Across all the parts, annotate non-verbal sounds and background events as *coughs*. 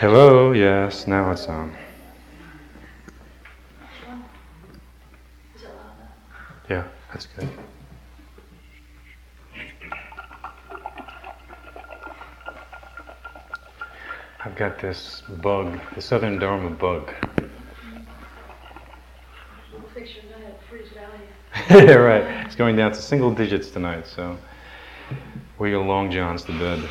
Hello, yes, now it's on. Yeah, that's good. I've got this bug, the Southern Dharma bug. yeah, *laughs* right. It's going down to single digits tonight, so wear your long johns to bed.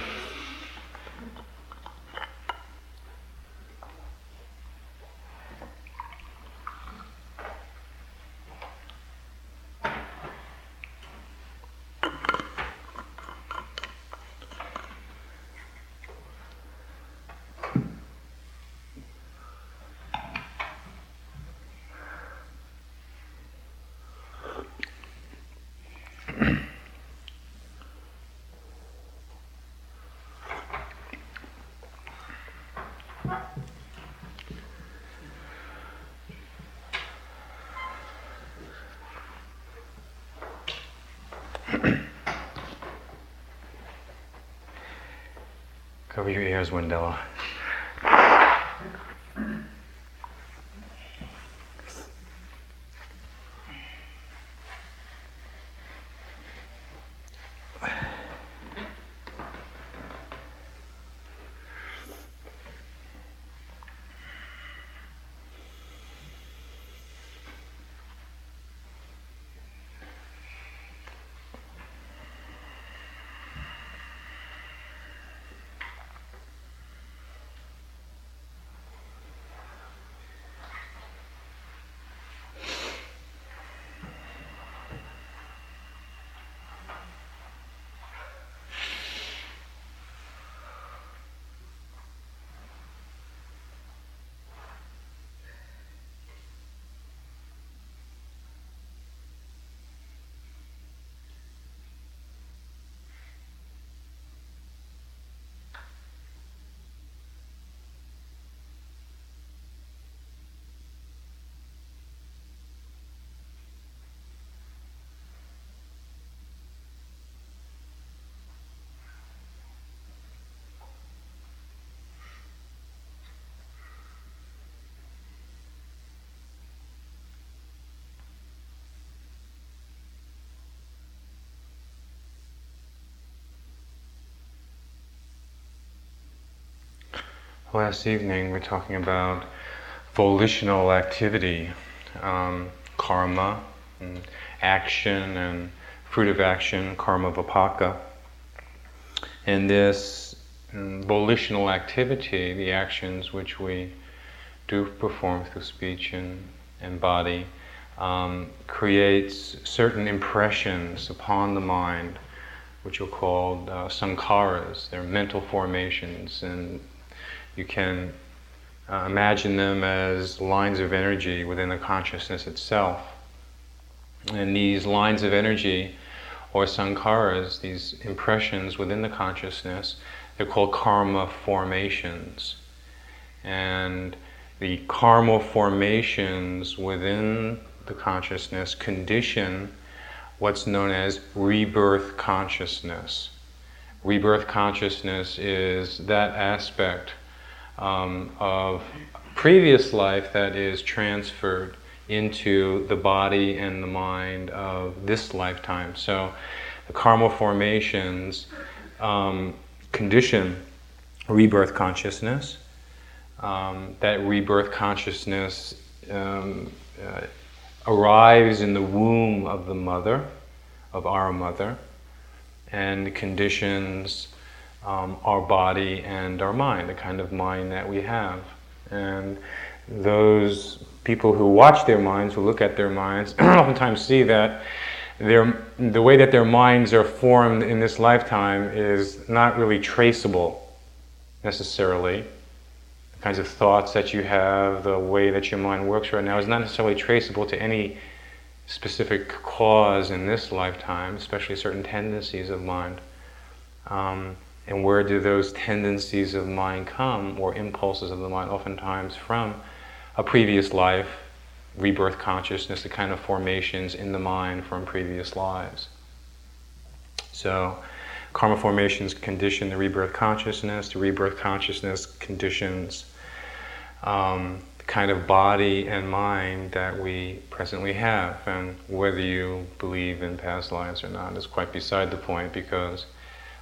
Cover Last evening, we're talking about volitional activity, um, karma, and action, and fruit of action, karma vipaka. And this um, volitional activity, the actions which we do perform through speech and, and body, um, creates certain impressions upon the mind, which are called uh, sankharas. They're mental formations and you can uh, imagine them as lines of energy within the consciousness itself. And these lines of energy, or sankharas, these impressions within the consciousness, they're called karma formations. And the karma formations within the consciousness condition what's known as rebirth consciousness. Rebirth consciousness is that aspect um, of previous life that is transferred into the body and the mind of this lifetime. So the karma formations um, condition rebirth consciousness. Um, that rebirth consciousness um, uh, arrives in the womb of the mother, of our mother, and conditions um, our body and our mind, the kind of mind that we have. And those people who watch their minds, who look at their minds, *clears throat* oftentimes see that their, the way that their minds are formed in this lifetime is not really traceable necessarily. The kinds of thoughts that you have, the way that your mind works right now is not necessarily traceable to any specific cause in this lifetime, especially certain tendencies of mind. Um, and where do those tendencies of mind come, or impulses of the mind, oftentimes from a previous life, rebirth consciousness, the kind of formations in the mind from previous lives. So, Karma formations condition the rebirth consciousness. The rebirth consciousness conditions um, the kind of body and mind that we presently have. And whether you believe in past lives or not is quite beside the point because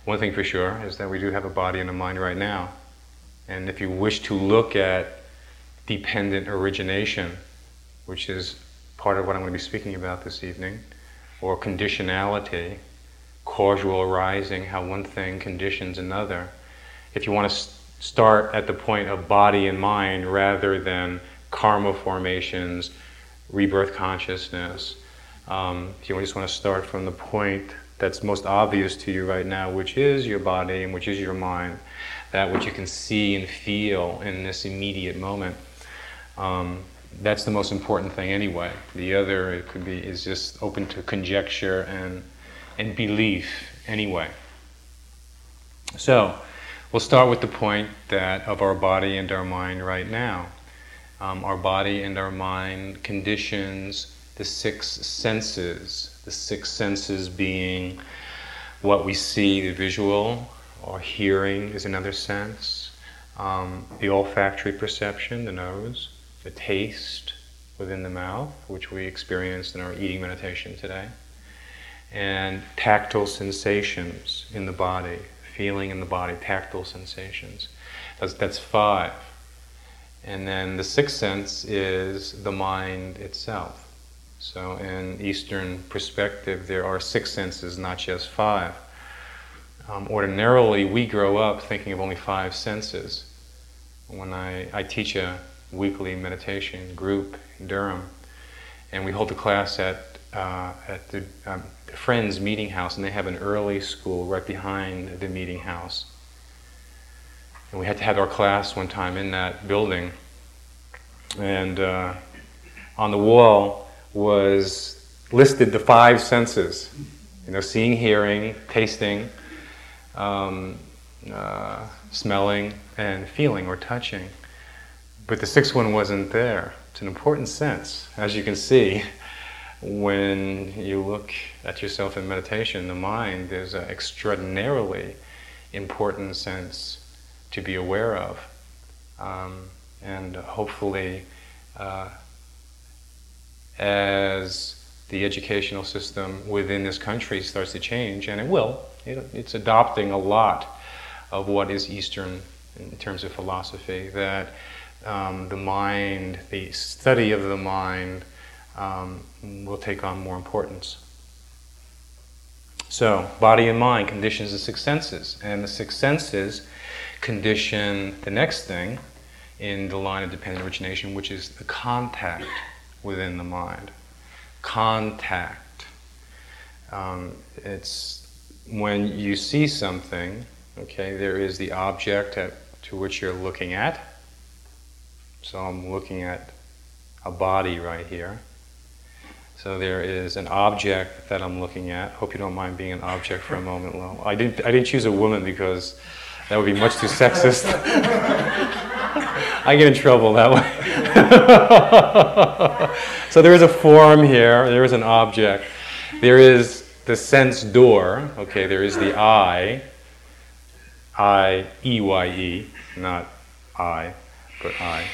one thing for sure is that we do have a body and a mind right now. And if you wish to look at dependent origination, which is part of what I'm going to be speaking about this evening, or conditionality, causal arising, how one thing conditions another. If you want to start at the point of body and mind rather than karma formations, rebirth consciousness, um, if you just want to start from the point that's most obvious to you right now, which is your body and which is your mind, that which you can see and feel in this immediate moment. Um, that's the most important thing anyway. The other it could be is just open to conjecture and and belief anyway. So we'll start with the point that of our body and our mind right now. Um, our body and our mind conditions the six senses. The six senses being what we see, the visual, or hearing is another sense, um, the olfactory perception, the nose the taste within the mouth, which we experienced in our eating meditation today, and tactile sensations in the body, feeling in the body, tactile sensations. That's, that's five. And then the sixth sense is the mind itself. So, in Eastern perspective, there are six senses, not just five. Um, ordinarily, we grow up thinking of only five senses. When I, I teach a weekly meditation group in Durham, and we hold the class at uh, at the um, Friends Meeting House, and they have an early school right behind the meeting house. And we had to have our class one time in that building, and uh, on the wall was listed the five senses, you know, seeing, hearing, tasting, um, uh, smelling, and feeling or touching. But the sixth one wasn't there. It's an important sense. As you can see, when you look at yourself in meditation, the mind is an extraordinarily important sense to be aware of. Um, and hopefully, uh, as the educational system within this country starts to change, and it will, it, it's adopting a lot of what is Eastern in terms of philosophy, that um, the mind, the study of the mind, um, will take on more importance. So, body and mind conditions the six senses, and the six senses condition the next thing in the line of dependent origination, which is the contact within the mind. Contact. Um, it's when you see something, okay, there is the object at, to which you're looking at, so I'm looking at a body right here. So there is an object that I'm looking at. Hope you don't mind being an object for a moment, Lo. I didn't, I didn't choose a woman because that would be much too sexist. *laughs* I get in trouble that way. *laughs* so there is a form here, there is an object. There is the sense door, okay, there is the I, I, E Y E, not I, but I.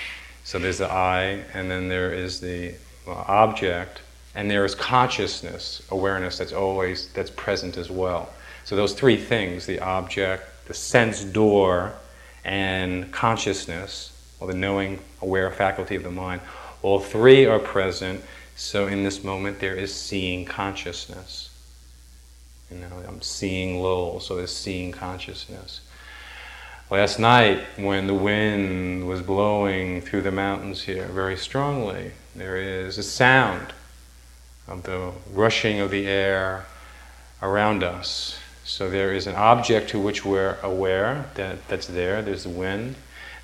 So there's the I, and then there is the object, and there is consciousness, awareness that's always that's present as well. So those three things: the object, the sense door, and consciousness, or the knowing, aware faculty of the mind. All three are present. So in this moment, there is seeing consciousness. You know, I'm seeing Lowell, so there's seeing consciousness. Last night, when the wind was blowing through the mountains here very strongly, there is a sound of the rushing of the air around us. So there is an object to which we're aware that, that's there. There's the wind.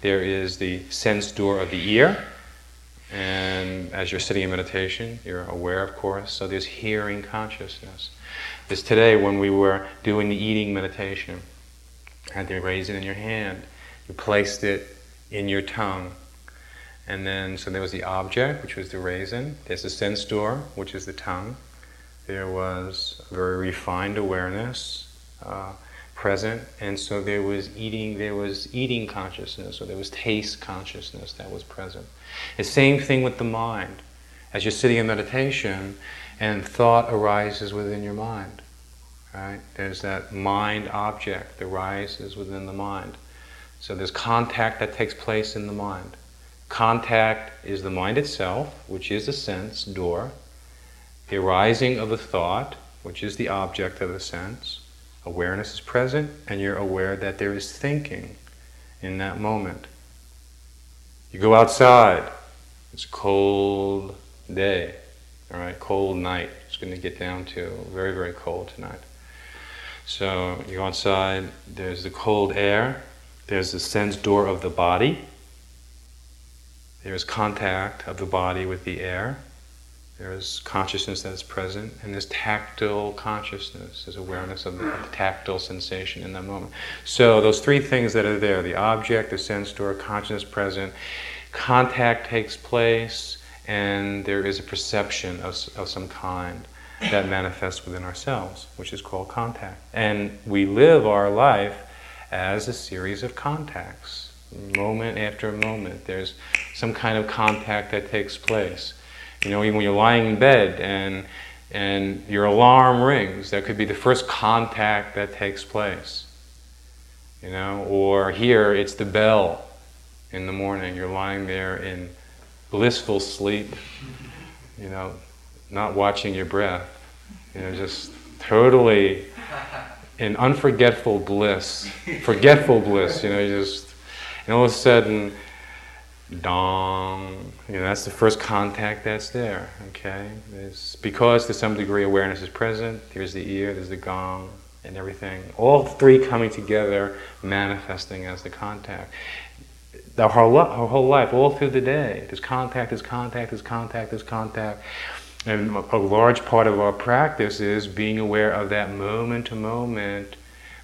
There is the sense door of the ear. And as you're sitting in meditation, you're aware, of course. So there's hearing consciousness. This today, when we were doing the eating meditation, had to raise it in your hand. You placed it in your tongue. And then, so there was the object, which was the raisin. There's the sense door, which is the tongue. There was a very refined awareness, uh, present, and so there was eating, there was eating consciousness, or there was taste consciousness that was present. The same thing with the mind. As you're sitting in meditation, and thought arises within your mind. Right? There's that mind object that arises within the mind. So there's contact that takes place in the mind. Contact is the mind itself, which is a sense door. The arising of a thought, which is the object of the sense. Awareness is present, and you're aware that there is thinking in that moment. You go outside, it's a cold day, all right, cold night. It's going to get down to very, very cold tonight. So you go outside, there's the cold air, there's the sense door of the body, there's contact of the body with the air, there's consciousness that is present, and there's tactile consciousness, there's awareness of the, of the, tactile sensation in that moment. So, those three things that are there the object, the sense door, consciousness present, contact takes place, and there is a perception of, of some kind that manifests within ourselves, which is called contact. And we live our life as a series of contacts, moment after moment. There's some kind of contact that takes place. You know, even when you're lying in bed and and your alarm rings, that could be the first contact that takes place. You know, or here it's the bell in the morning. You're lying there in blissful sleep, you know, not watching your breath, you know, just totally in unforgetful bliss, forgetful bliss, you know, just, and all of a sudden, dong, you know, that's the first contact that's there, okay? It's because to some degree awareness is present, there's the ear, there's the gong, and everything. All three coming together, manifesting as the contact. Our whole, our whole life, all through the day, there's contact, there's contact, there's contact, there's contact. And a large part of our practice is being aware of that moment to moment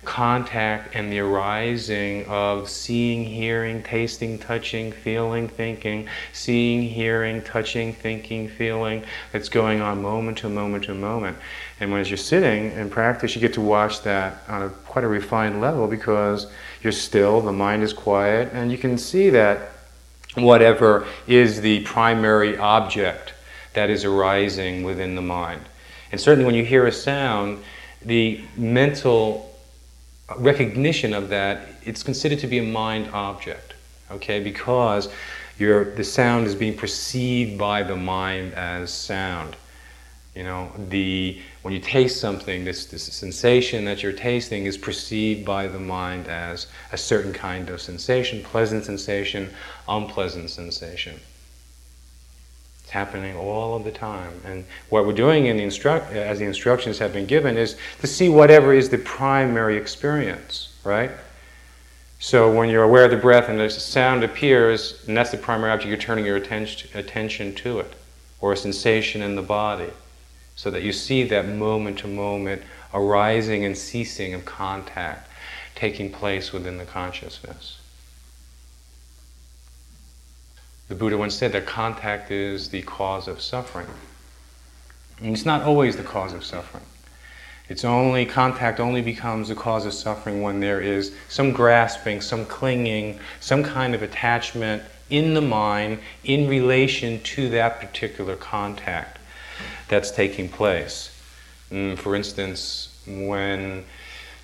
contact and the arising of seeing, hearing, tasting, touching, feeling, thinking, seeing, hearing, touching, thinking, feeling that's going on moment to moment to moment. And when you're sitting in practice, you get to watch that on a quite a refined level because you're still, the mind is quiet, and you can see that whatever is the primary object that is arising within the mind. And certainly when you hear a sound, the mental recognition of that, it's considered to be a mind object, okay, because your, the sound is being perceived by the mind as sound. You know, the, when you taste something, this, this sensation that you're tasting is perceived by the mind as a certain kind of sensation, pleasant sensation, unpleasant sensation happening all of the time. And what we're doing in the instru- as the instructions have been given is to see whatever is the primary experience, right? So when you're aware of the breath and the sound appears, and that's the primary object, you're turning your attention, attention to it, or a sensation in the body, so that you see that moment to moment arising and ceasing of contact taking place within the consciousness. The Buddha once said that contact is the cause of suffering. And it's not always the cause of suffering. It's only, contact only becomes the cause of suffering when there is some grasping, some clinging, some kind of attachment in the mind in relation to that particular contact that's taking place. Mm, for instance, when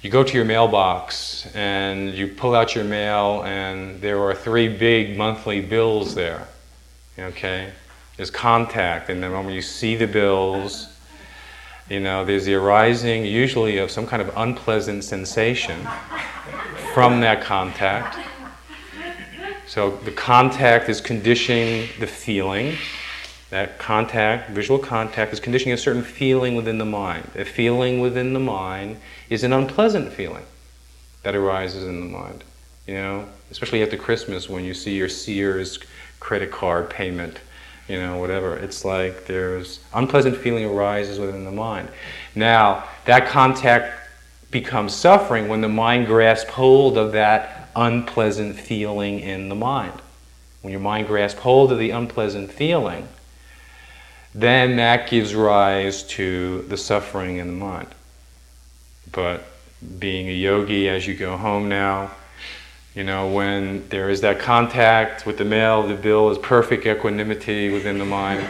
you go to your mailbox and you pull out your mail and there are three big monthly bills there okay? There's contact and the moment you see the bills you know there's the arising usually of some kind of unpleasant sensation from that contact. So the contact is conditioning the feeling. That contact, visual contact, is conditioning a certain feeling within the mind. A feeling within the mind is an unpleasant feeling that arises in the mind. You know, especially after Christmas when you see your Sears credit card payment, you know, whatever. It's like there's unpleasant feeling arises within the mind. Now, that contact becomes suffering when the mind grasps hold of that unpleasant feeling in the mind. When your mind grasps hold of the unpleasant feeling, then that gives rise to the suffering in the mind. But being a yogi as you go home now. You know, when there is that contact with the mail, the bill is perfect equanimity within the mind.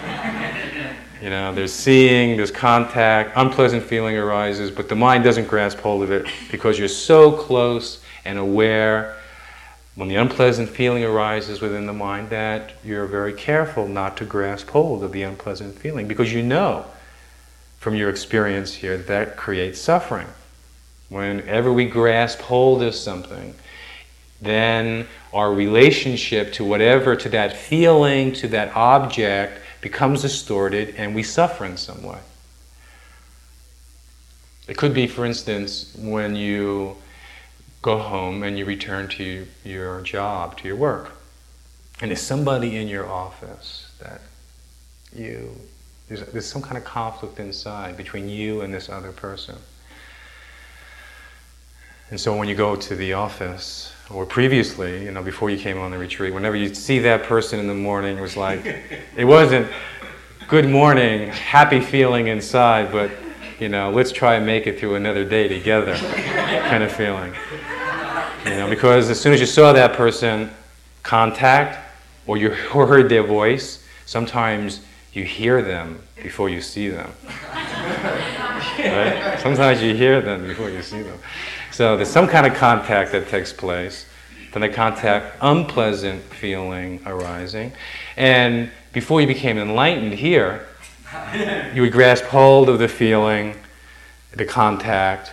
You know, there's seeing, there's contact, unpleasant feeling arises, but the mind doesn't grasp hold of it because you're so close and aware when the unpleasant feeling arises within the mind that you're very careful not to grasp hold of the unpleasant feeling because you know from your experience here that creates suffering. Whenever we grasp hold of something, then our relationship to whatever, to that feeling, to that object, becomes distorted and we suffer in some way. It could be, for instance, when you go home and you return to your job, to your work, and there's somebody in your office that you, there's, there's some kind of conflict inside between you and this other person. And so when you go to the office, or previously, you know, before you came on the retreat, whenever you see that person in the morning, it was like, *laughs* it wasn't good morning, happy feeling inside, but, you know, let's try and make it through another day together kind of feeling. You know, because as soon as you saw that person, contact, or you *laughs* heard their voice, sometimes you hear them before you see them. *laughs* right? Sometimes you hear them before you see them. So there's some kind of contact that takes place. Then the contact, unpleasant feeling arising. And before you became enlightened here, *laughs* you would grasp hold of the feeling, the contact,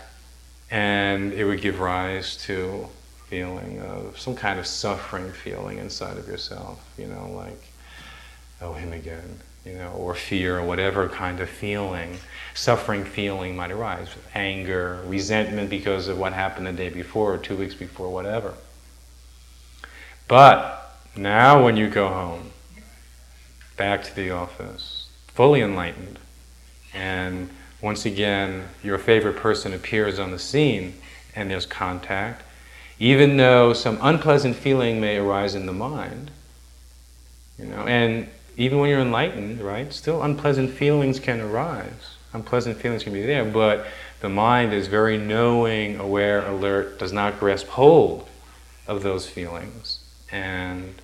and it would give rise to feeling of some kind of suffering feeling inside of yourself, you know, like, oh, him again, you know, or fear, or whatever kind of feeling suffering feeling might arise anger, resentment because of what happened the day before or two weeks before, whatever. But now, when you go home, back to the office, fully enlightened, and once again, your favorite person appears on the scene and there's contact, even though some unpleasant feeling may arise in the mind, you know, and even when you're enlightened, right, still unpleasant feelings can arise unpleasant feelings can be there, but the mind is very knowing, aware, alert, does not grasp hold of those feelings. And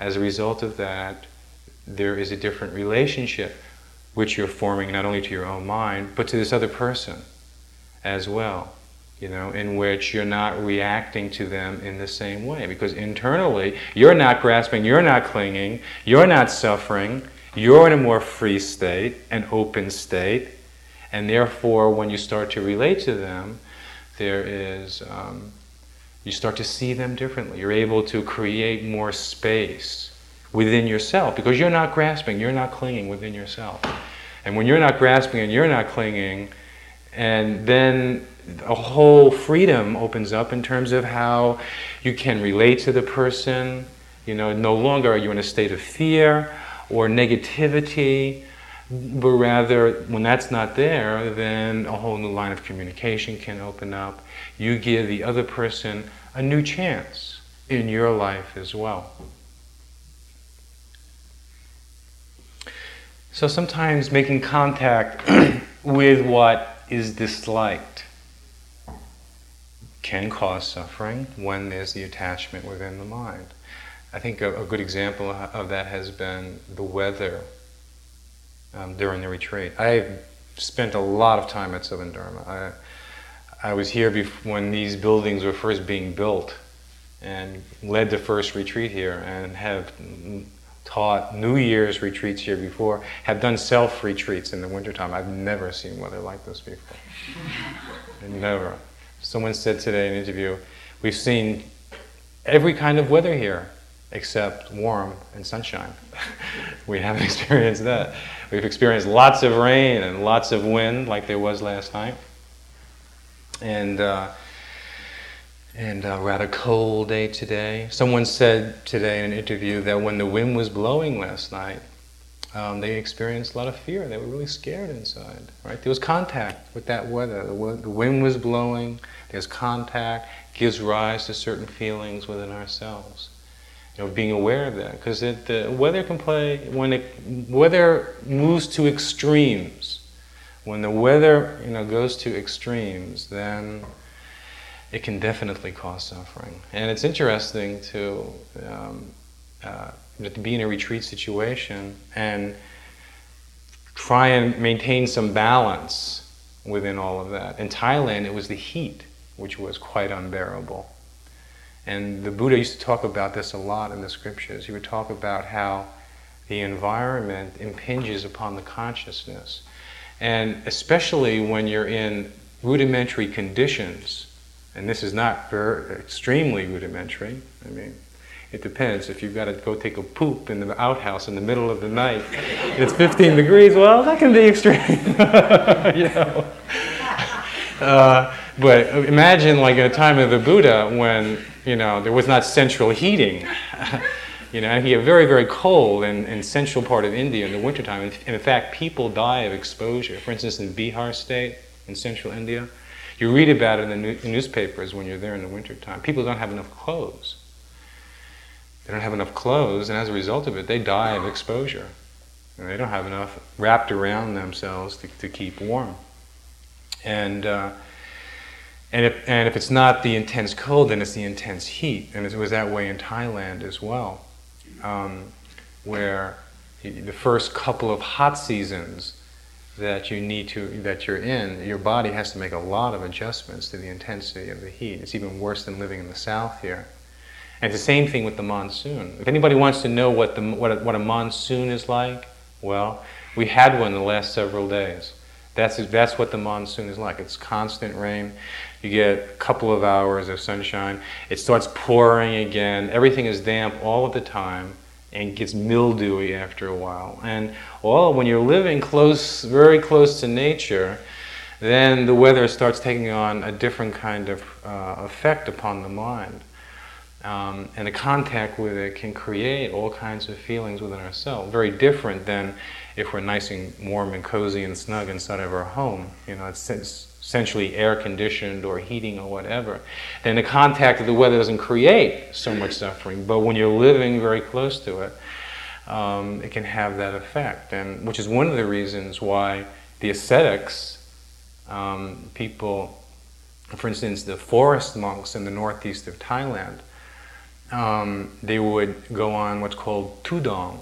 as a result of that, there is a different relationship which you're forming not only to your own mind, but to this other person as well. You know, in which you're not reacting to them in the same way. Because internally, you're not grasping, you're not clinging, you're not suffering, you're in a more free state, an open state, and therefore, when you start to relate to them, there is, um, you start to see them differently. You're able to create more space within yourself because you're not grasping, you're not clinging within yourself. And when you're not grasping and you're not clinging, and then a whole freedom opens up in terms of how you can relate to the person. You know, no longer are you in a state of fear or negativity, but rather, when that's not there, then a whole new line of communication can open up. You give the other person a new chance in your life as well. So sometimes making contact *clears throat* with what is disliked can cause suffering when there's the attachment within the mind. I think a, a good example of that has been the weather um, during the retreat. I spent a lot of time at Southern Dharma. I, I was here when these buildings were first being built and led the first retreat here and have taught New Year's retreats here before, have done self retreats in the wintertime. I've never seen weather like this before. *laughs* never. Someone said today in an interview, we've seen every kind of weather here except warm and sunshine. *laughs* we haven't *laughs* experienced that. We've experienced lots of rain and lots of wind, like there was last night, and uh, and a rather cold day today. Someone said today in an interview that when the wind was blowing last night, um, they experienced a lot of fear. They were really scared inside. Right? There was contact with that weather. The, wind was blowing. There's contact. Gives rise to certain feelings within ourselves you know, being aware of that because the weather can play when it weather moves to extremes. When the weather you know goes to extremes, then it can definitely cause suffering. And it's interesting to, um, uh, to be in a retreat situation and try and maintain some balance within all of that. In Thailand, it was the heat, which was quite unbearable. And the Buddha used to talk about this a lot in the scriptures. He would talk about how the environment impinges upon the consciousness. And especially when you're in rudimentary conditions, and this is not very extremely rudimentary. I mean, it depends. If you've got to go take a poop in the outhouse in the middle of the night, and it's 15 degrees. Well, that can be extreme. *laughs* you know. Uh, but imagine, like in the time of the Buddha, when you know there was not central heating. *laughs* you know, and he get very, very cold in, in central part of India in the wintertime. And in fact, people die of exposure. For instance, in Bihar state, in central India, you read about it in the newspapers when you're there in the wintertime. People don't have enough clothes. They don't have enough clothes, and as a result of it, they die of exposure. And they don't have enough wrapped around themselves to, to keep warm. And, uh, and, if, and if it's not the intense cold, then it's the intense heat. And it was that way in Thailand as well, um, where the first couple of hot seasons, that you need to that you're in, your body has to make a lot of adjustments to the intensity of the heat. It's even worse than living in the south here. And it's the same thing with the monsoon. If anybody wants to know what the what a, what a monsoon is like, well, we had one the last several days. That's that's what the monsoon is like. It's constant rain. You get a couple of hours of sunshine. It starts pouring again. Everything is damp all of the time and gets mildewy after a while. And well, when you're living close, very close to nature, then the weather starts taking on a different kind of uh, effect upon the mind. Um, and the contact with it can create all kinds of feelings within ourselves, very different than if we're nice and warm and cozy and snug inside of our home. You know, it's, essentially air conditioned or heating or whatever, then the contact of the weather doesn't create so much suffering. But when you're living very close to it, um, it can have that effect, and which is one of the reasons why the ascetics, um, people, for instance, the forest monks in the northeast of Thailand, um, they would go on what's called tudong,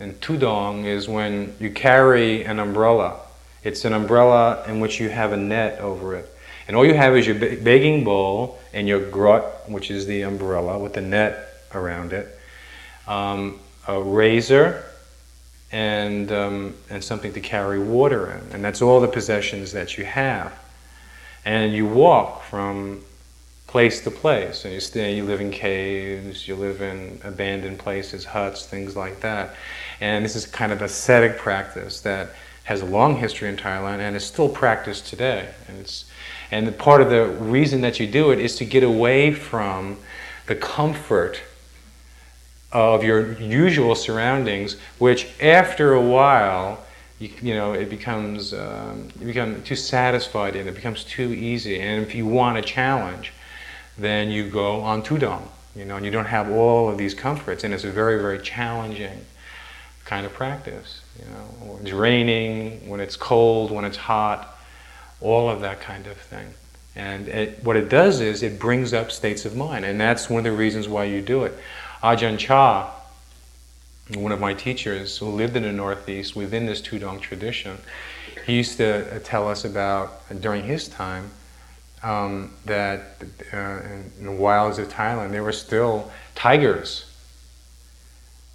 and tudong is when you carry an umbrella it's an umbrella in which you have a net over it. And all you have is your begging bowl and your grot, which is the umbrella with the net around it, um, a razor, and, um, and something to carry water in. And that's all the possessions that you have. And you walk from place to place. And you stay, you live in caves, you live in abandoned places, huts, things like that. And this is kind of ascetic practice that has a long history in Thailand and is still practiced today. And, it's, and part of the reason that you do it is to get away from the comfort of your usual surroundings, which after a while, you, you know, it becomes um, you become too satisfied and it becomes too easy. And if you want a challenge, then you go on tudong, you know, and you don't have all of these comforts, and it's a very, very challenging kind of practice. You know, when it's raining, when it's cold, when it's hot, all of that kind of thing. And it, what it does is it brings up states of mind, and that's one of the reasons why you do it. Ajahn Chah, one of my teachers who lived in the Northeast within this Tudong tradition, he used to tell us about during his time um, that uh, in, the wilds of Thailand there were still tigers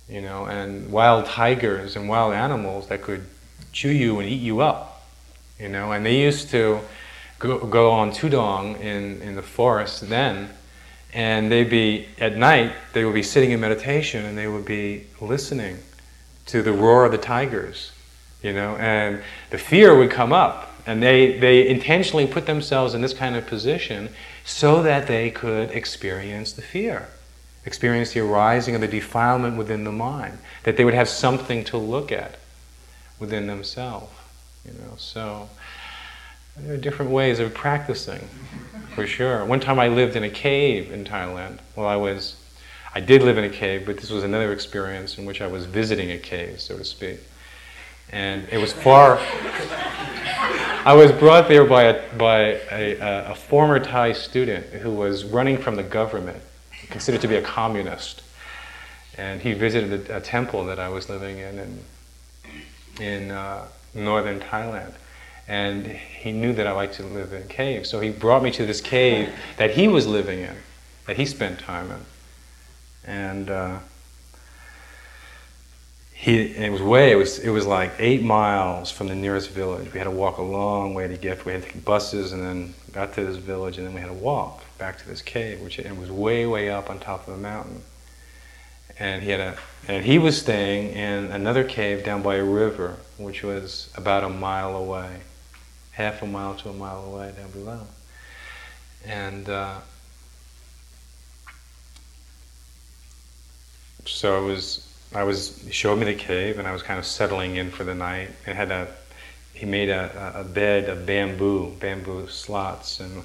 you know, and wild tigers and wild animals that could chew you and eat you up, you know. And they used to go, go on tudong in, in the forest then, and they'd be, at night, they would be sitting in meditation and they would be listening to the roar of the tigers, you know, and the fear would come up. And they, they intentionally put themselves in this kind of position so that they could experience the fear experience the arising of the defilement within the mind, that they would have something to look at within themselves. You know, so there are different ways of practicing, for sure. One time I lived in a cave in Thailand. Well, I was, I did live in a cave, but this was another experience in which I was visiting a cave, so to speak. And it was far. I was brought there by a, by a, a, former Thai student who was running from the government, considered to be a communist. And he visited a, a temple that I was living in in, in uh, northern Thailand. And he knew that I liked to live in caves. So he brought me to this cave that he was living in, that he spent time in. And uh, he, it was way, it was, it was like eight miles from the nearest village. We had to walk a long way to get, we had to take buses and then got to this village and then we had to walk back to this cave, which it was way, way up on top of a mountain. And he had a, and he was staying in another cave down by a river, which was about a mile away, half a mile to a mile away down below. And uh, so it was I was he showed me the cave, and I was kind of settling in for the night. It had a he made a, a bed of bamboo, bamboo slots, and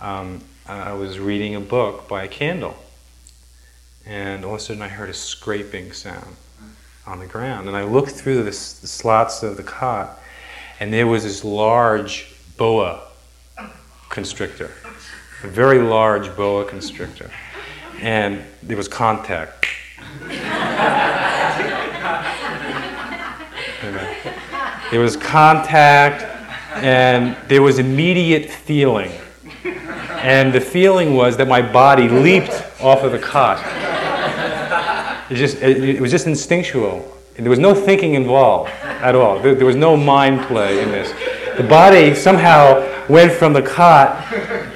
um, I was reading a book by a candle, and all of a sudden I heard a scraping sound on the ground, and I looked through the, the slots of the cot, and there was this large boa constrictor, a very large boa constrictor, and there was contact. *laughs* There was contact, and there was immediate feeling. And the feeling was that my body leaped off of the cot. It, just, it, it was just instinctual. There was no thinking involved at all. There, there was no mind play in this. The body somehow went from the cot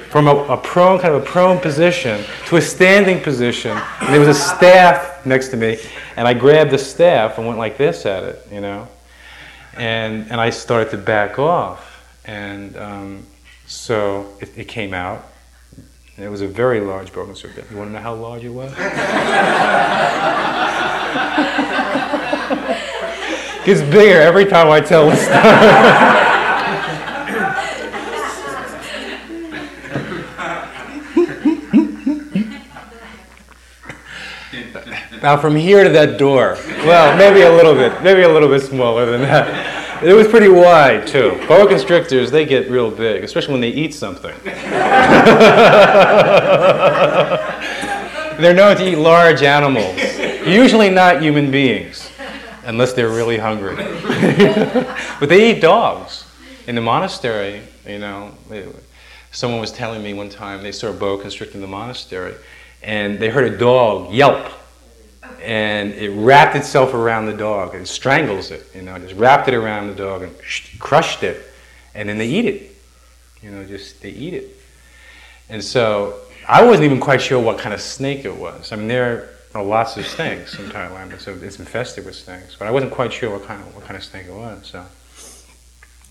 from a, a, prone, kind of a prone position to a standing position. And there was a staff next to me, and I grabbed the staff and went like this at it, you know and and I started to back off, and um, so it, it, came out. it was a very large boa constrictor. You want to know how large it was? *laughs* it Gets bigger every time I tell the story. *laughs* Now, from here to that door, well, maybe a little bit, maybe a little bit smaller than that. It was pretty wide, too. Boa constrictors, they get real big, especially when they eat something. *laughs* They're known to eat large animals, usually not human beings, unless they're really hungry. *laughs* but they eat dogs. In the monastery, you know, someone was telling me one time they saw a boa constrictor in the monastery, and they heard a dog yelp and it wrapped itself around the dog and strangles it, you know, just wrapped it around the dog and crushed it, and then they eat it, you know, just they eat it. And so I wasn't even quite sure what kind of snake it was. I mean, there are lots of snakes in Thailand, so it's infested with snakes, but I wasn't quite sure what kind of what kind of snake it was. So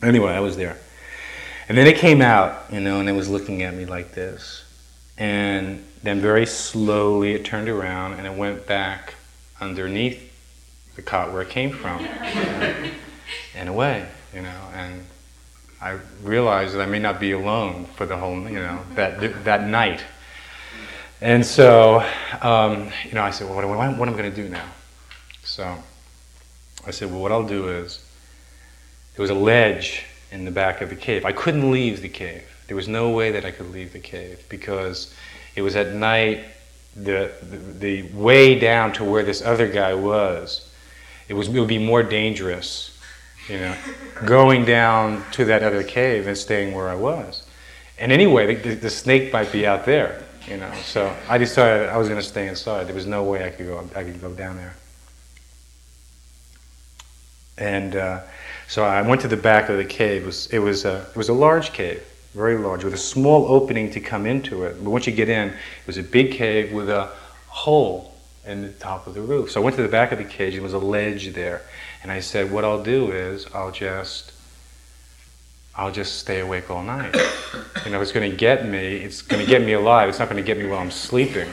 anyway, I was there, and then it came out, you know, and it was looking at me like this, and then very slowly it turned around and it went back underneath the cot where it came from *laughs* and away, you know. And I realized that I may not be alone for the whole, you know, that, that night. And so, um, you know, I said, well, what, what, what am I going to do now? So I said, well, what I'll do is, there was a ledge in the back of the cave. I couldn't leave the cave. There was no way that I could leave the cave because it was at night the, the, the way down to where this other guy was, it, was, it would be more dangerous, you know, going down to that other cave than staying where I was. And anyway, the, the snake might be out there, you know. So I decided I was going to stay inside. There was no way I could go. I could go down there. And uh, so I went to the back of the cave. It was it was a, it was a large cave very large, with a small opening to come into it. But once you get in, it was a big cave with a hole in the top of the roof. So I went to the back of the cage, and there was a ledge there. And I said, what I'll do is I'll just I'll just stay awake all night. *coughs* You know, it's going to get me. It's going to get me alive. It's not going to get me while I'm sleeping.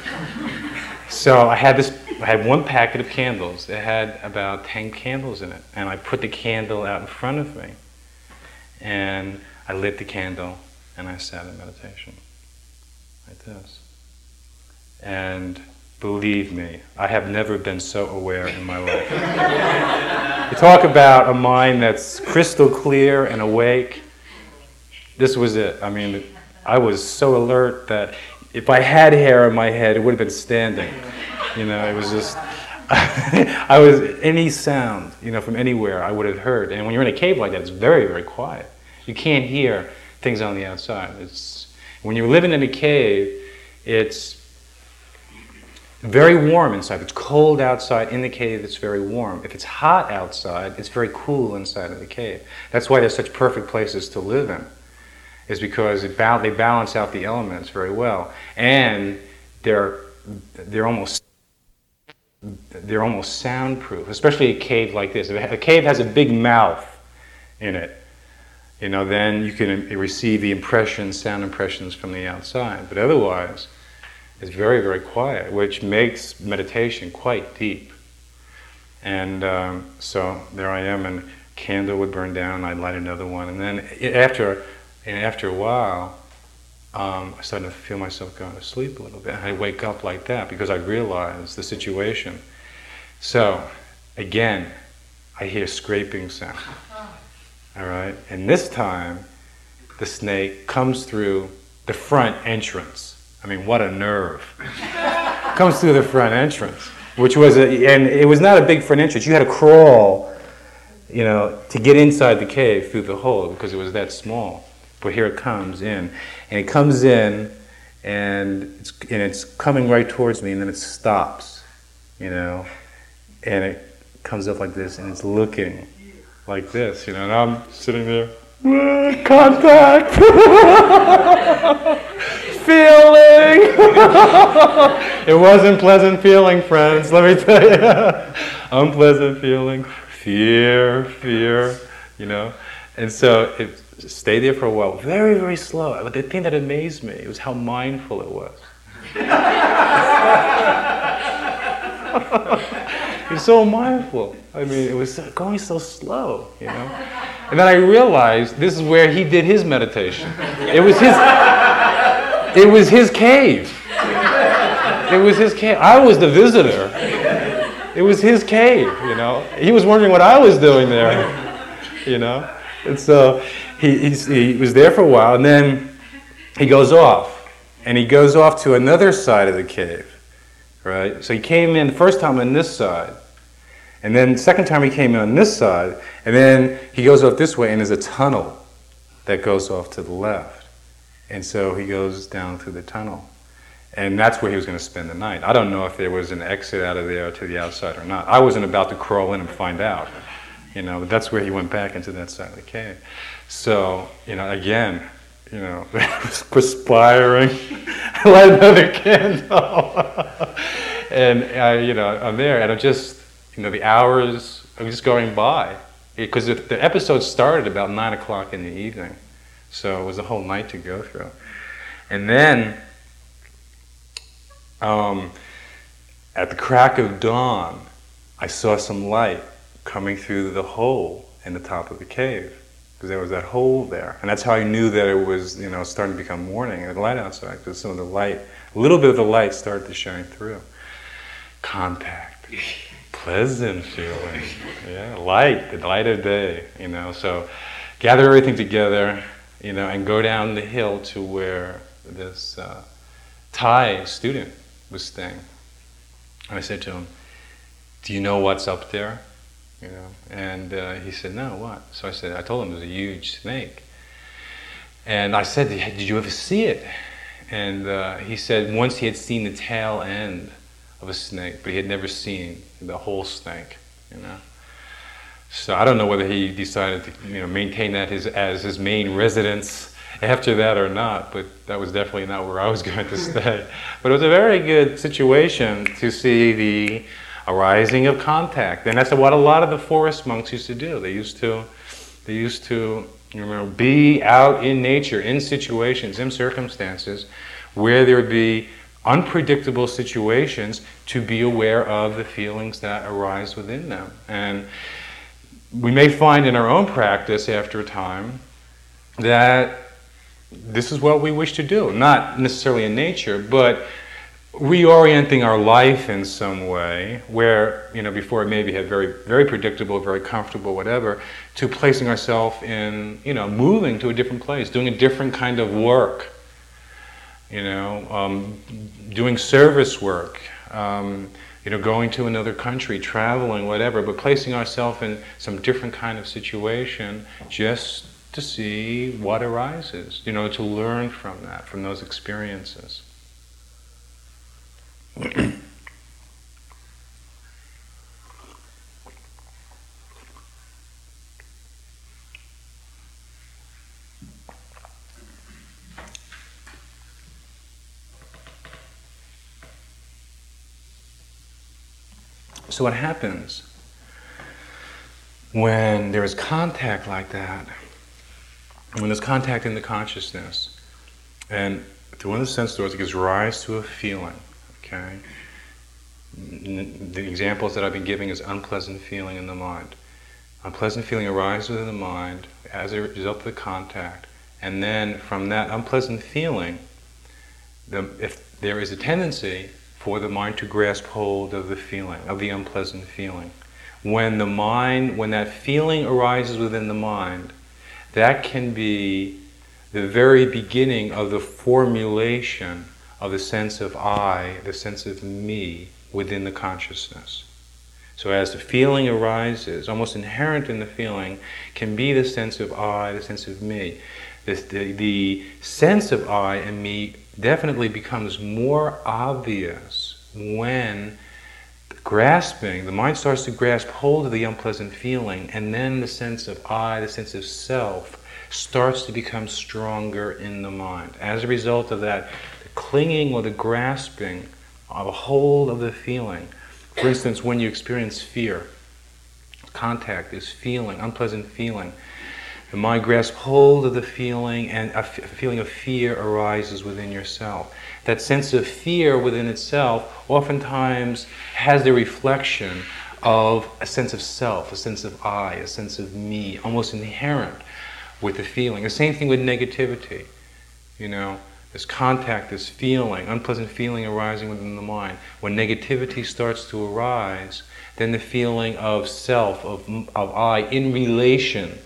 So I had this. I had one packet of candles. It had about ten candles in it, and I put the candle out in front of me, and I lit the candle, and I sat in meditation like this. And believe me, I have never been so aware in my life. *laughs* you talk about a mind that's crystal clear and awake. this was it. I mean, I was so alert that if I had hair on my head, it would have been standing. You know, it was just. *laughs* I was any sound, you know, from anywhere I would have heard. And when you're in a cave like that, it's very, very quiet. You can't hear things on the outside. It's when you're living in a cave, it's very warm inside. If it's cold outside in the cave, it's very warm. If it's hot outside, it's very cool inside of the cave. That's why they're such perfect places to live in, is because ba- they balance out the elements very well, and they're they're almost they're almost soundproof, especially a cave like this. A cave has a big mouth in it, you know, then you can receive the impressions, sound impressions from the outside. But otherwise, it's very, very quiet, which makes meditation quite deep. And um, so there I am, and candle would burn down. and I'd light another one, and then after, and after a while, um, I started to feel myself going to sleep a little bit. I wake up like that because I realized the situation. So, again, I hear scraping sound. *laughs* All right, and this time, the snake comes through the front entrance. I mean, what a nerve. *laughs* Comes through the front entrance, which was a, and it was not a big front entrance. You had to crawl, you know, to get inside the cave through the hole because it was that small. But here it comes in, and it comes in, and it's and it's coming right towards me, and then it stops, you know, and it comes up like this, and it's looking like this, you know, and I'm sitting there, contact. *laughs* feeling. *laughs* it wasn't pleasant feeling, friends, let me tell you. *laughs* Unpleasant feeling, fear, fear, you know. And so it stayed there for a while, very, very slow. But the thing that amazed me was how mindful it was. He so mindful. I mean, it was going so slow, you know. And then I realized this is where he did his meditation. It was his. It was his cave. It was his cave. I was the visitor. It was his cave, you know. He was wondering what I was doing there, you know. And so he, he was there for a while, and then he goes off. And he goes off to another side of the cave, right? So he came in the first time on this side. And then the second time he came in on this side. And then he goes off this way, and there's a tunnel that goes off to the left. And so he goes down through the tunnel. And that's where he was going to spend the night. I don't know if there was an exit out of there to the outside or not. I wasn't about to crawl in and find out. You know, but that's where he went back into that side of the cave. So, you know, again, you know, *laughs* perspiring. *laughs* Light another candle. *laughs* and I, you know, I'm there and I'm just, you know, the hours are just going by. Because the episode started about nine o'clock in the evening. So it was a whole night to go through. And then, um, at the crack of dawn, I saw some light coming through the hole in the top of the cave because there was that hole there, and that's how I knew that it was, you know, starting to become morning and the light outside because some of the light, a little bit of the light started to shine through. Contact, pleasant feeling, yeah, light, the light of day, you know. So, gather everything together, you know, and go down the hill to where this uh, Thai student was staying. And I said to him, "Do you know what's up there?" You know, and uh, he said, "No, what?" So I said, "I told him it was a huge snake." And I said, "Did you ever see it?" And uh, he said once he had seen the tail end of a snake, but he had never seen the whole stank, You know. So I don't know whether he decided to you know, maintain that his, as his main residence after that or not, but that was definitely not where I was *laughs* going to stay. but it was a very good situation to see the arising of contact, and that's what a lot of the forest monks used to do. They used to, they used to, you know, be out in nature, in situations, in circumstances where there would be unpredictable situations to be aware of the feelings that arise within them. And we may find in our own practice after a time that this is what we wish to do. Not necessarily in nature, but reorienting our life in some way where you know before it maybe had very very predictable very comfortable whatever to placing ourselves in you know moving to a different place doing a different kind of work you know um, doing service work um, you know going to another country traveling whatever but placing ourselves in some different kind of situation just to see what arises you know to learn from that from those experiences *clears throat* so, what happens when there is contact like that? When there's contact in the consciousness, and through one of the sense doors, it gives rise to a feeling. Okay? The examples that I've been giving is unpleasant feeling in the mind. Unpleasant feeling arises within the mind as a result of the contact, and then from that unpleasant feeling, the, if there is a tendency for the mind to grasp hold of the feeling, of the unpleasant feeling. When the mind, when that feeling arises within the mind, that can be the very beginning of the formulation of the sense of I, the sense of me within the consciousness. So as the feeling arises, almost inherent in the feeling can be the sense of I, the sense of me. The, the sense of I and me definitely becomes more obvious when grasping, the mind starts to grasp hold of the unpleasant feeling, and then the sense of I, the sense of self, starts to become stronger in the mind. As a result of that, the clinging or the grasping of a hold of the feeling. For instance, when you experience fear, contact is feeling, unpleasant feeling. The mind grasps hold of the feeling, and a, feeling of fear arises within yourself. That sense of fear within itself oftentimes has the reflection of a sense of self, a sense of I, a sense of me, almost inherent with the feeling. The same thing with negativity. You know, this contact, this feeling, unpleasant feeling arising within the mind. When negativity starts to arise, then the feeling of self, of, of I, in relation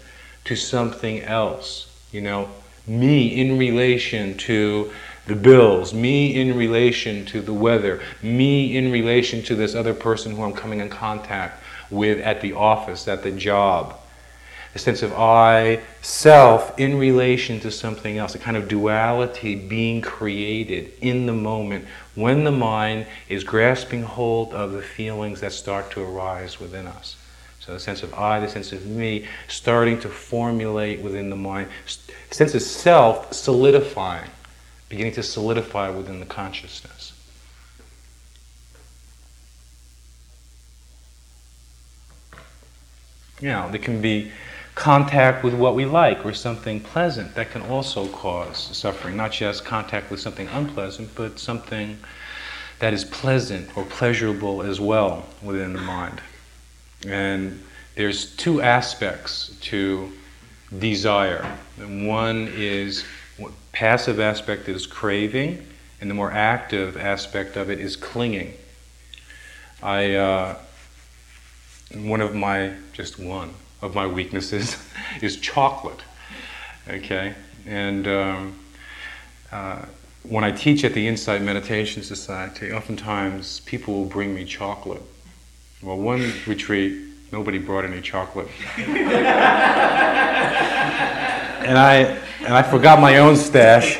to something else. You know, me in relation to the bills, me in relation to the weather, me in relation to this other person who I'm coming in contact with at the office, at the job a sense of I, self, in relation to something else, a kind of duality being created in the moment when the mind is grasping hold of the feelings that start to arise within us. So the sense of I, the sense of me, starting to formulate within the mind, sense of self solidifying, beginning to solidify within the consciousness. You know, there can be contact with what we like or something pleasant that can also cause suffering. Not just contact with something unpleasant, but something that is pleasant or pleasurable as well within the mind. And there's two aspects to desire. One is passive aspect is craving, and the more active aspect of it is clinging. I uh, one of my just one of my weaknesses *laughs* is chocolate. Okay? And um, uh, when I teach at the Insight Meditation Society, oftentimes people will bring me chocolate. Well, one retreat, nobody brought any chocolate. *laughs* and I and I forgot my own stash.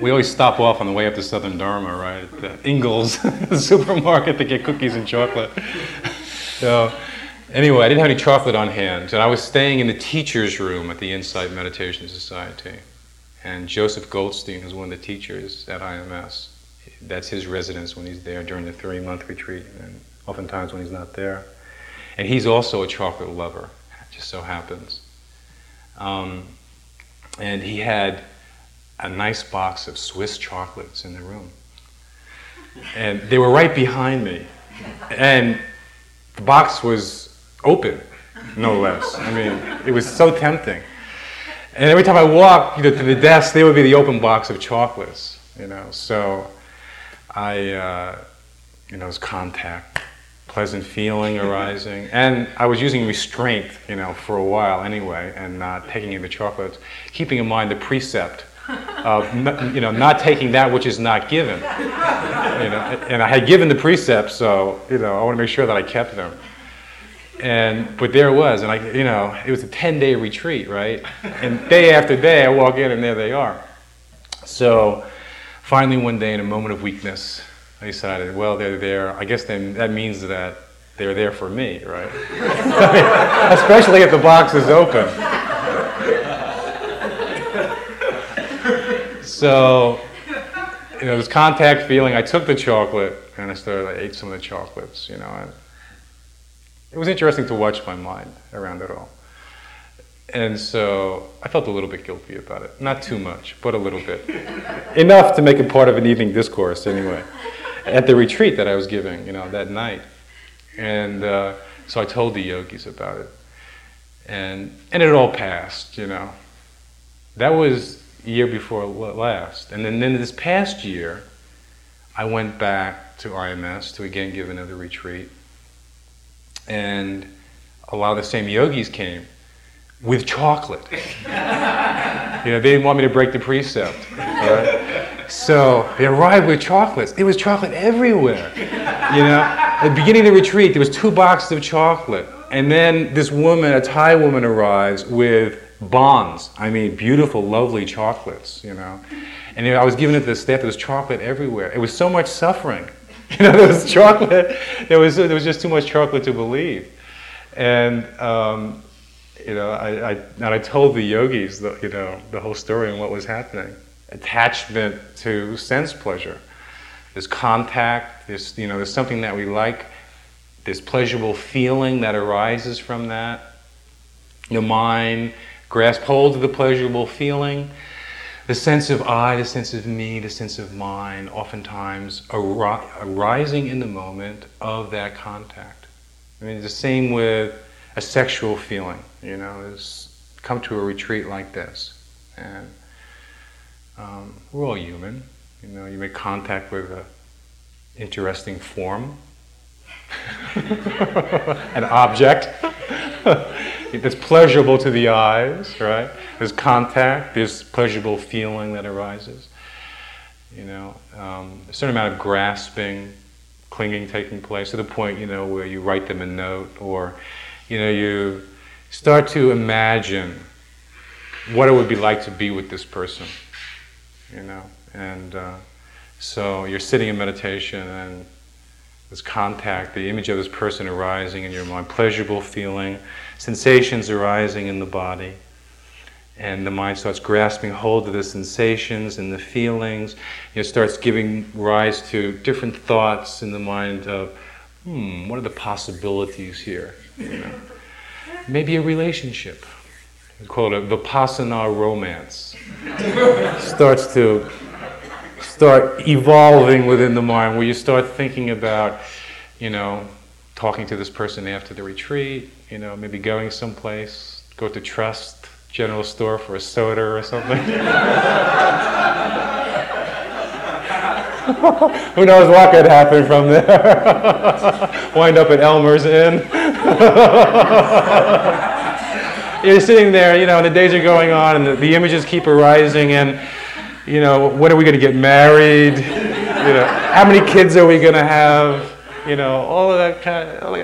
we always stop off on the way up to Southern Dharma, right? At the Ingles *laughs* supermarket to get cookies and chocolate. so, anyway, I didn't have any chocolate on hand, and I was staying in the teacher's room at the Insight Meditation Society. And Joseph Goldstein is one of the teachers at IMS. That's his residence when he's there during the three month retreat, and oftentimes when he's not there. And he's also a chocolate lover, just so happens. Um, and he had a nice box of Swiss chocolates in the room. And they were right behind me. And the box was open, no less. I mean, it was so tempting. And every time I walked you know, to the desk, there would be the open box of chocolates, you know. So I, uh, you know, it was contact, pleasant feeling *laughs* arising. And I was using restraint, you know, for a while anyway, and not taking in the chocolates, keeping in mind the precept of, *laughs* you know, not taking that which is not given. You know, and I had given the precepts, so, you know, I want to make sure that I kept them. And but there it was, and I, you know, it was a ten-day retreat, right? And day after day, I walk in, and there they are. So, finally, one day, in a moment of weakness, I decided, well, they're there. I guess that means that they're there for me, right? *laughs* Especially if the box is open. so, you know, this contact feeling. I took the chocolate and I started. I ate some of the chocolates. You know. It was interesting to watch my mind around it all. And so I felt a little bit guilty about it. Not too much, but a little bit. Enough to make it part of an evening discourse, anyway, at the retreat that I was giving, you know, that night. And uh, so I told the yogis about it. And, and it all passed, you know. That was year before last. And then, then this past year, I went back to IMS to again give another retreat and a lot of the same yogis came with chocolate. you know, they didn't want me to break the precept. Right? So they arrived with chocolates. There was chocolate everywhere. You know, at the beginning of the retreat, there was two boxes of chocolate, and then this woman, a Thai woman, arrives with bonds. I mean, beautiful, lovely chocolates. You know, and I was giving it to the staff. There was chocolate everywhere. It was so much suffering. *laughs* You know, there was chocolate. There was there was just too much chocolate to believe, and um, you know, I, I and I told the yogis the you know the whole story and what was happening. Attachment to sense pleasure, this contact, this you know, there's something that we like, this pleasurable feeling that arises from that. The mind grasp hold of the pleasurable feeling the sense of I, the sense of me, the sense of mine, oftentimes arising in the moment of that contact. I mean, the same with a sexual feeling, you know, is come to a retreat like this. And um, we're all human. You know, you make contact with an interesting form, *laughs* an object. *laughs* It's pleasurable to the eyes, right? There's contact, there's pleasurable feeling that arises. You know, um, a certain amount of grasping, clinging taking place to the point, you know, where you write them a note or, you know, you start to imagine what it would be like to be with this person, you know, and uh, so you're sitting in meditation and this contact, the image of this person arising in your mind, pleasurable feeling, sensations arising in the body. And the mind starts grasping hold of the sensations and the feelings. It starts giving rise to different thoughts in the mind of, hmm, what are the possibilities here? You *laughs* know? Maybe a relationship. We call it a vipassana romance. *laughs* starts to start evolving within the mind where you start thinking about, you know, talking to this person after the retreat, you know, maybe going someplace, go to Trust General Store for a soda or something. *laughs* Who knows what could happen from there? Wind up at Elmer's Inn. *laughs* You're sitting there, you know, and the days are going on, and the, the images keep arising, and you know, when are we going to get married? You know, how many kids are we going to have? You know, all of that kind of,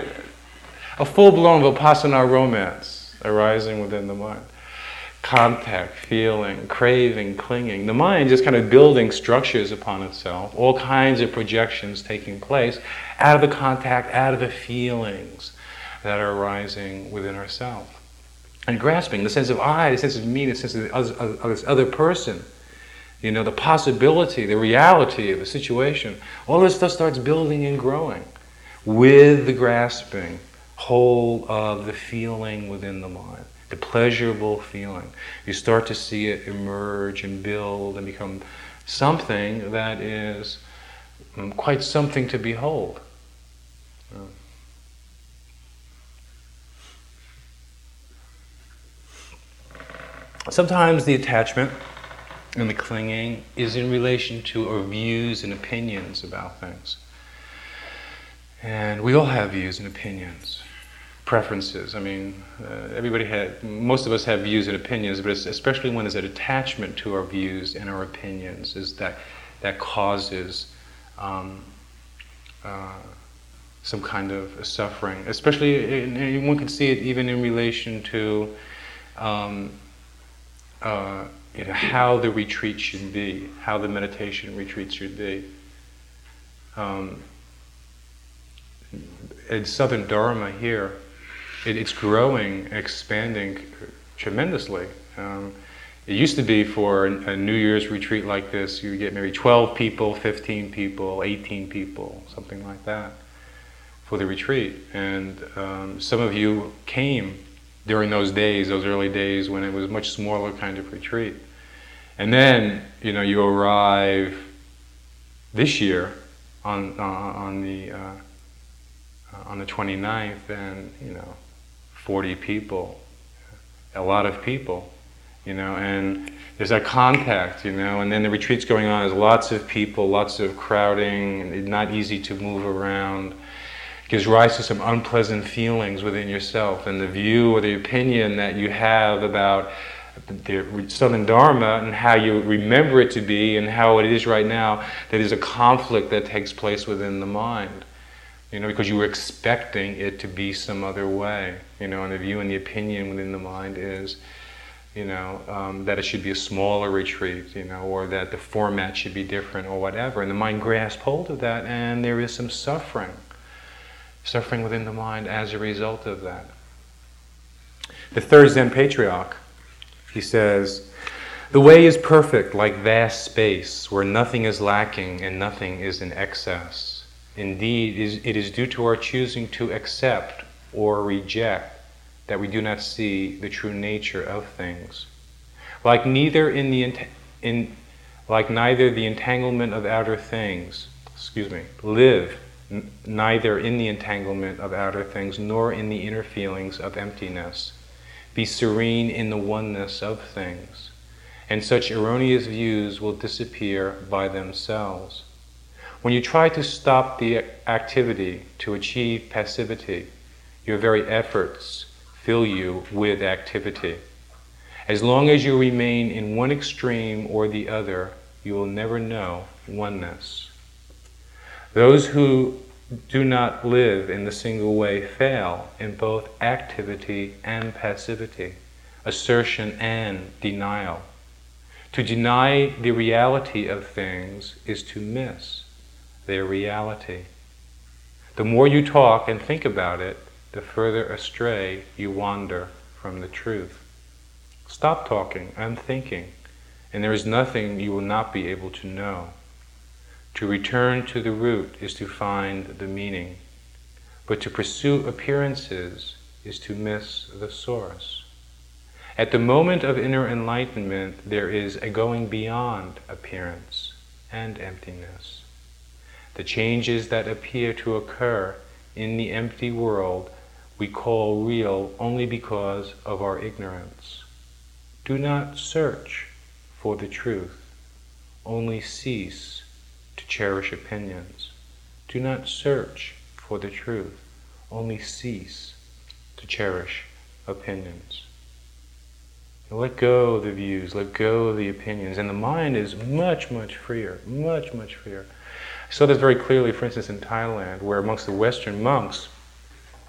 a full-blown Vipassana romance arising within the mind. Contact, feeling, craving, clinging. The mind just kind of building structures upon itself, all kinds of projections taking place out of the contact, out of the feelings that are arising within ourselves. And grasping the sense of I, the sense of me, the sense of, the other, of this other person you know, the possibility, the reality of the situation, all this stuff starts building and growing with the grasping hold of the feeling within the mind, the pleasurable feeling. You start to see it emerge and build and become something that is um, quite something to behold. Sometimes the attachment and the clinging is in relation to our views and opinions about things. And we all have views and opinions, preferences. I mean, uh, everybody had, most of us have views and opinions, but especially when there's an attachment to our views and our opinions, is that that causes um, uh, some kind of suffering. Especially, in, one can see it even in relation to um, uh, you know, how the retreat should be, how the meditation retreat should be. Um, in Southern Dharma here, it, it's growing, expanding tremendously. Um, it used to be for a New Year's retreat like this, you get maybe 12 people, 15 people, 18 people, something like that for the retreat. And um, some of you came during those days, those early days when it was much smaller kind of retreat. And then, you know, you arrive this year on, uh, on the uh, on the 29th, and you know, 40 people, a lot of people, you know, and there's that contact, you know, and then the retreat's going on. There's lots of people, lots of crowding, not easy to move around. Gives rise to some unpleasant feelings within yourself, and the view or the opinion that you have about the Southern Dharma and how you remember it to be and how it is right now, that is a conflict that takes place within the mind. You know, because you were expecting it to be some other way, you know, and the view and the opinion within the mind is, you know, um, that it should be a smaller retreat, you know, or that the format should be different or whatever. And the mind grasps hold of that, and there is some suffering, suffering within the mind as a result of that. The third Zen patriarch, he says, the way is perfect like vast space where nothing is lacking and nothing is in excess. Indeed, it is due to our choosing to accept or reject that we do not see the true nature of things. Like neither in the in, like neither the entanglement of outer things, excuse me, live n- neither in the entanglement of outer things nor in the inner feelings of emptiness. Be serene in the oneness of things, and such erroneous views will disappear by themselves. When you try to stop the activity to achieve passivity, your very efforts fill you with activity. As long as you remain in one extreme or the other, you will never know oneness. Those who do not live in the single way fail in both activity and passivity, assertion and denial. To deny the reality of things is to miss their reality. The more you talk and think about it, the further astray you wander from the truth. Stop talking and thinking, and there is nothing you will not be able to know. To return to the root is to find the meaning, but to pursue appearances is to miss the source. At the moment of inner enlightenment, there is a going beyond appearance and emptiness. The changes that appear to occur in the empty world we call real only because of our ignorance. Do not search for the truth, only cease cherish opinions. Do not search for the truth, only cease to cherish opinions. Let go of the views, let go of the opinions, and the mind is much, much freer, much, much freer. I saw this very clearly, for instance, in Thailand, where amongst the Western monks,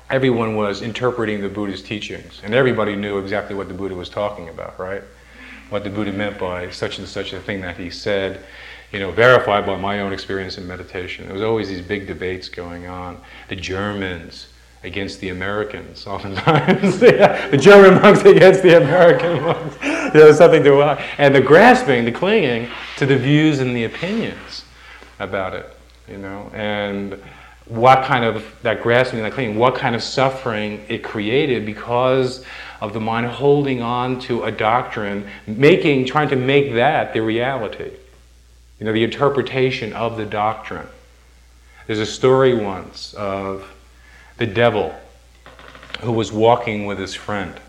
everyone was interpreting the Buddha's teachings, and everybody knew exactly what the Buddha was talking about, right? What the Buddha meant by such and such a thing that he said, you know, verified by my own experience in meditation. There was always these big debates going on. The Germans against the Americans, oftentimes. *laughs* the German monks against the American *laughs* monks. There was something to, watch. and the grasping, the clinging to the views and the opinions about it, you know, and what kind of that grasping, that clinging, what kind of suffering it created because of the mind holding on to a doctrine, making, trying to make that the reality, you know, the interpretation of the doctrine. There's a story once of the devil who was walking with his friend.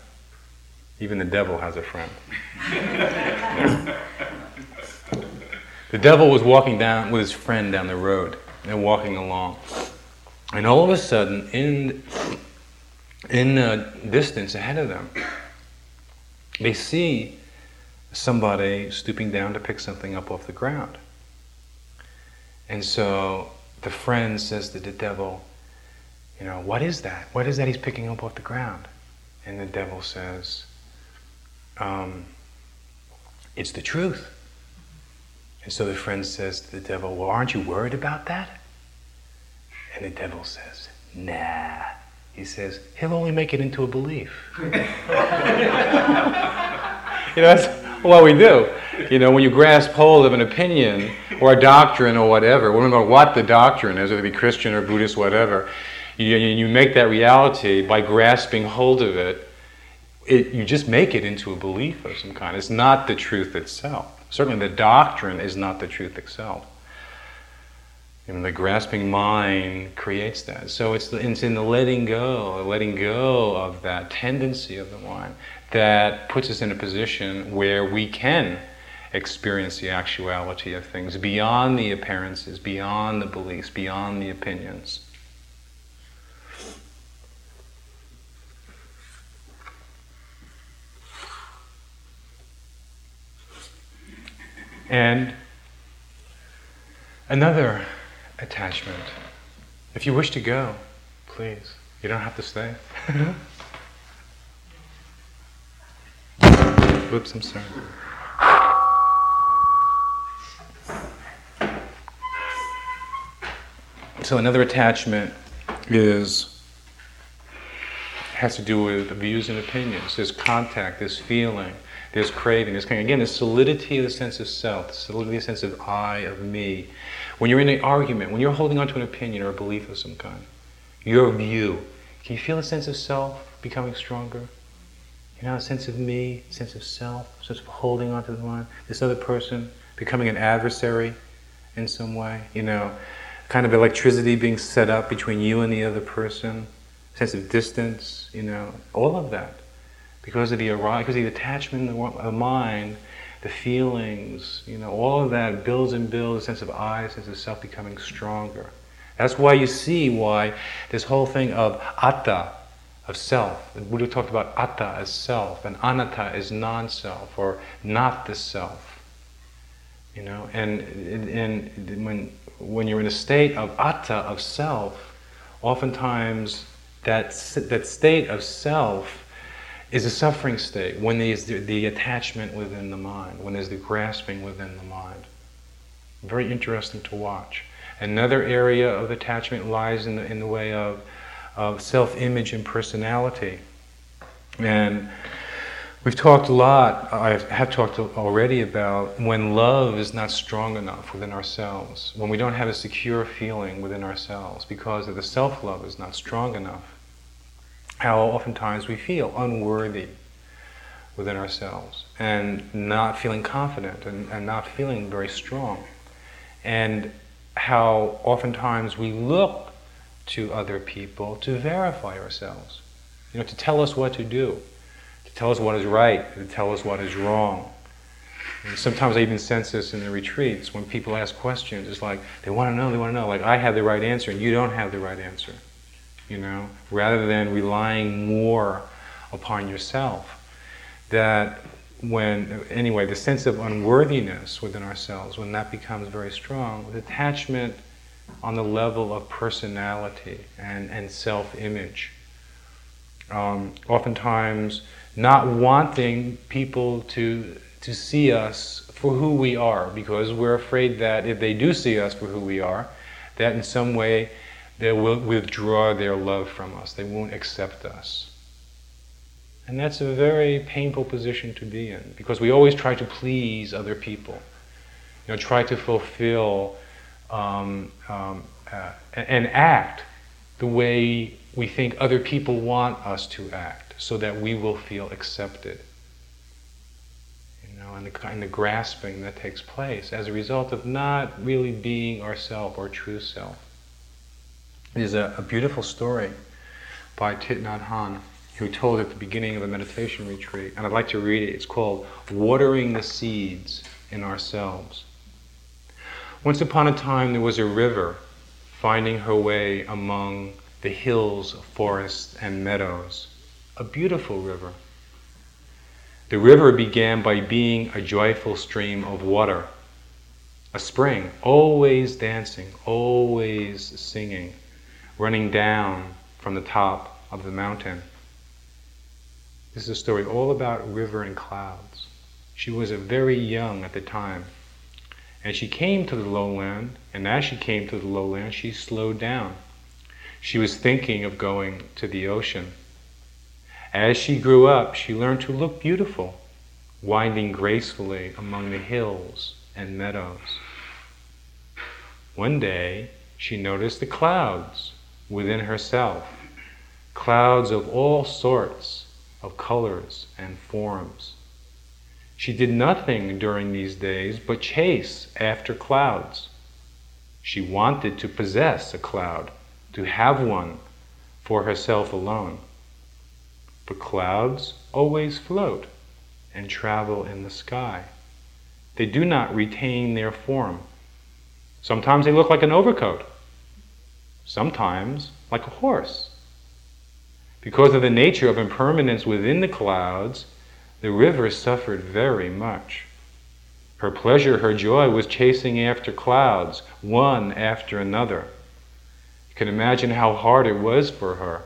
Even the devil has a friend. *laughs* the devil was walking down with his friend down the road. They're walking along. And all of a sudden, in, in the distance ahead of them, they see somebody stooping down to pick something up off the ground. And so the friend says to the devil, You know, what is that? What is that he's picking up off the ground? And the devil says, um, It's the truth. And so the friend says to the devil, Well, aren't you worried about that? And the devil says, Nah. He says, He'll only make it into a belief. *laughs* you know, *laughs* what we do. You know, when you grasp hold of an opinion or a doctrine or whatever, we don't know what the doctrine is, whether it be Christian or Buddhist, whatever, you, you make that reality by grasping hold of it, it, you just make it into a belief of some kind. It's not the truth itself. Certainly, the doctrine is not the truth itself. And the grasping mind creates that. So it's, the, it's in the letting go, letting go of that tendency of the mind that puts us in a position where we can experience the actuality of things beyond the appearances, beyond the beliefs, beyond the opinions. And another attachment. If you wish to go, please. You don't have to stay. *laughs* Oops, I'm sorry. So another attachment is has to do with views and opinions. There's contact, there's feeling, there's craving, there's kind again the solidity of the sense of self, the solidity of the sense of I, of me. When you're in an argument, when you're holding on to an opinion or a belief of some kind, your view, can you feel a sense of self becoming stronger? You know, a sense of me, sense of self, sense of holding on to the one, this other person becoming an adversary in some way, you know, kind of electricity being set up between you and the other person, sense of distance, you know, all of that. Because of the because of the attachment of the mind, the feelings, you know, all of that builds and builds a sense of I, a sense of self becoming stronger. That's why you see why this whole thing of atta, of self. The Buddha talked about atta as self, and anatta as non-self or not the self. You know, and and when when you're in a state of atta of self, oftentimes that that state of self is a suffering state when there's the, the attachment within the mind, when there's the grasping within the mind. Very interesting to watch. Another area of attachment lies in the, in the way of, of self image and personality. And we've talked a lot, I have talked already about when love is not strong enough within ourselves, when we don't have a secure feeling within ourselves because of the self love is not strong enough, how oftentimes we feel unworthy within ourselves and not feeling confident and, and not feeling very strong. And how oftentimes we look to other people to verify ourselves, you know, to tell us what to do, to tell us what is right, to tell us what is wrong. And sometimes I even sense this in the retreats when people ask questions. It's like they want to know, they want to know. Like I have the right answer and you don't have the right answer. You know, rather than relying more upon yourself. That when, anyway, the sense of unworthiness within ourselves, when that becomes very strong, with attachment on the level of personality and, and self image. Um, oftentimes, not wanting people to, to see us for who we are, because we're afraid that if they do see us for who we are, that in some way they will withdraw their love from us, they won't accept us. And that's a very painful position to be in because we always try to please other people, you know, try to fulfill um, um, uh, and act the way we think other people want us to act so that we will feel accepted. You know, and the kind of grasping that takes place as a result of not really being ourself or true self. There's a, a beautiful story by Thich Nhat Hanh who told at the beginning of a meditation retreat, and I'd like to read it. It's called Watering the Seeds in Ourselves. Once upon a time, there was a river finding her way among the hills, forests, and meadows. A beautiful river. The river began by being a joyful stream of water, a spring, always dancing, always singing, running down from the top of the mountain. This is a story all about river and clouds. She was very young at the time. And she came to the lowland, and as she came to the lowland, she slowed down. She was thinking of going to the ocean. As she grew up, she learned to look beautiful, winding gracefully among the hills and meadows. One day, she noticed the clouds within herself, clouds of all sorts of colors and forms. She did nothing during these days but chase after clouds. She wanted to possess a cloud, to have one for herself alone. But clouds always float and travel in the sky. They do not retain their form. Sometimes they look like an overcoat, sometimes like a horse. Because of the nature of impermanence within the clouds, the river suffered very much. Her pleasure, her joy was chasing after clouds, one after another. You can imagine how hard it was for her.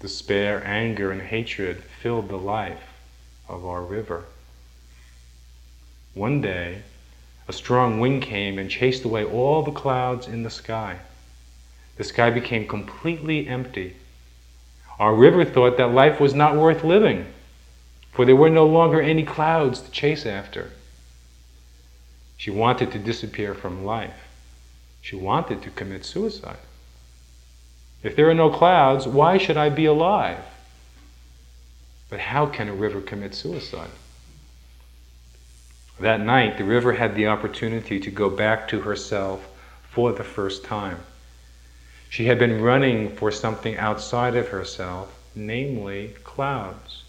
Despair, anger, and hatred filled the life of our river. One day, a strong wind came and chased away all the clouds in the sky. The sky became completely empty. Our river thought that life was not worth living for there were no longer any clouds to chase after. She wanted to disappear from life. She wanted to commit suicide. If there are no clouds, why should I be alive? But how can a river commit suicide? That night, the river had the opportunity to go back to herself for the first time. She had been running for something outside of herself, namely clouds.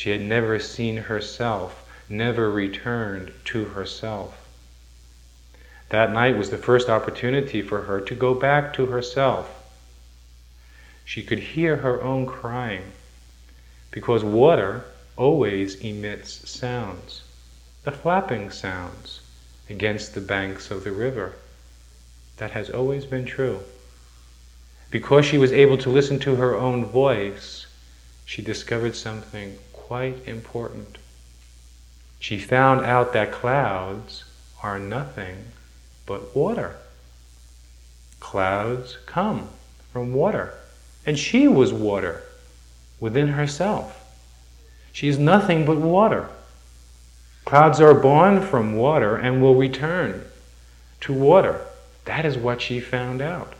She had never seen herself, never returned to herself. That night was the first opportunity for her to go back to herself. She could hear her own crying because water always emits sounds, the flapping sounds against the banks of the river. That has always been true. Because she was able to listen to her own voice, she discovered something quite important. She found out that clouds are nothing but water. Clouds come from water. And she was water within herself. She is nothing but water. Clouds are born from water and will return to water. That is what she found out.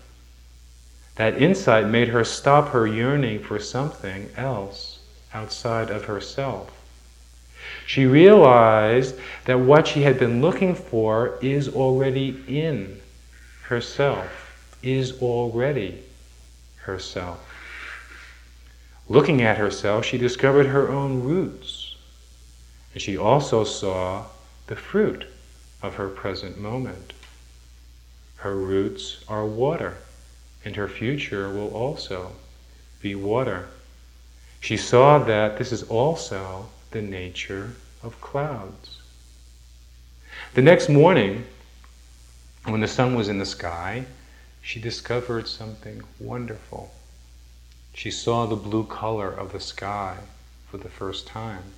That insight made her stop her yearning for something else outside of herself. She realized that what she had been looking for is already in herself, is already herself. Looking at herself, she discovered her own roots. And she also saw the fruit of her present moment. Her roots are water, and her future will also be water. She saw that this is also the nature of clouds. The next morning, when the sun was in the sky, she discovered something wonderful. She saw the blue color of the sky for the first time.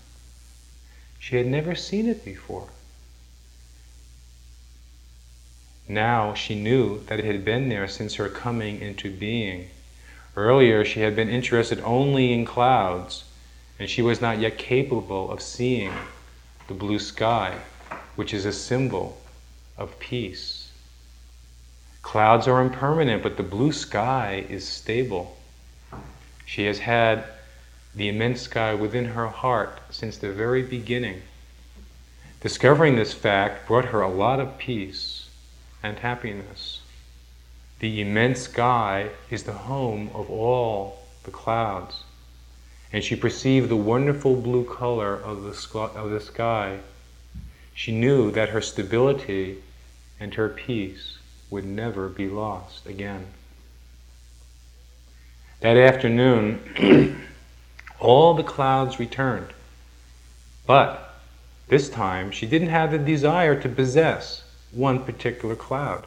She had never seen it before. Now she knew that it had been there since her coming into being Earlier, she had been interested only in clouds, and she was not yet capable of seeing the blue sky, which is a symbol of peace. Clouds are impermanent, but the blue sky is stable. She has had the immense sky within her heart since the very beginning. Discovering this fact brought her a lot of peace and happiness. The immense sky is the home of all the clouds. and she perceived the wonderful blue color of the, sky, of the sky, she knew that her stability and her peace would never be lost again. That afternoon, *clears throat* all the clouds returned. But this time, she didn't have the desire to possess one particular cloud.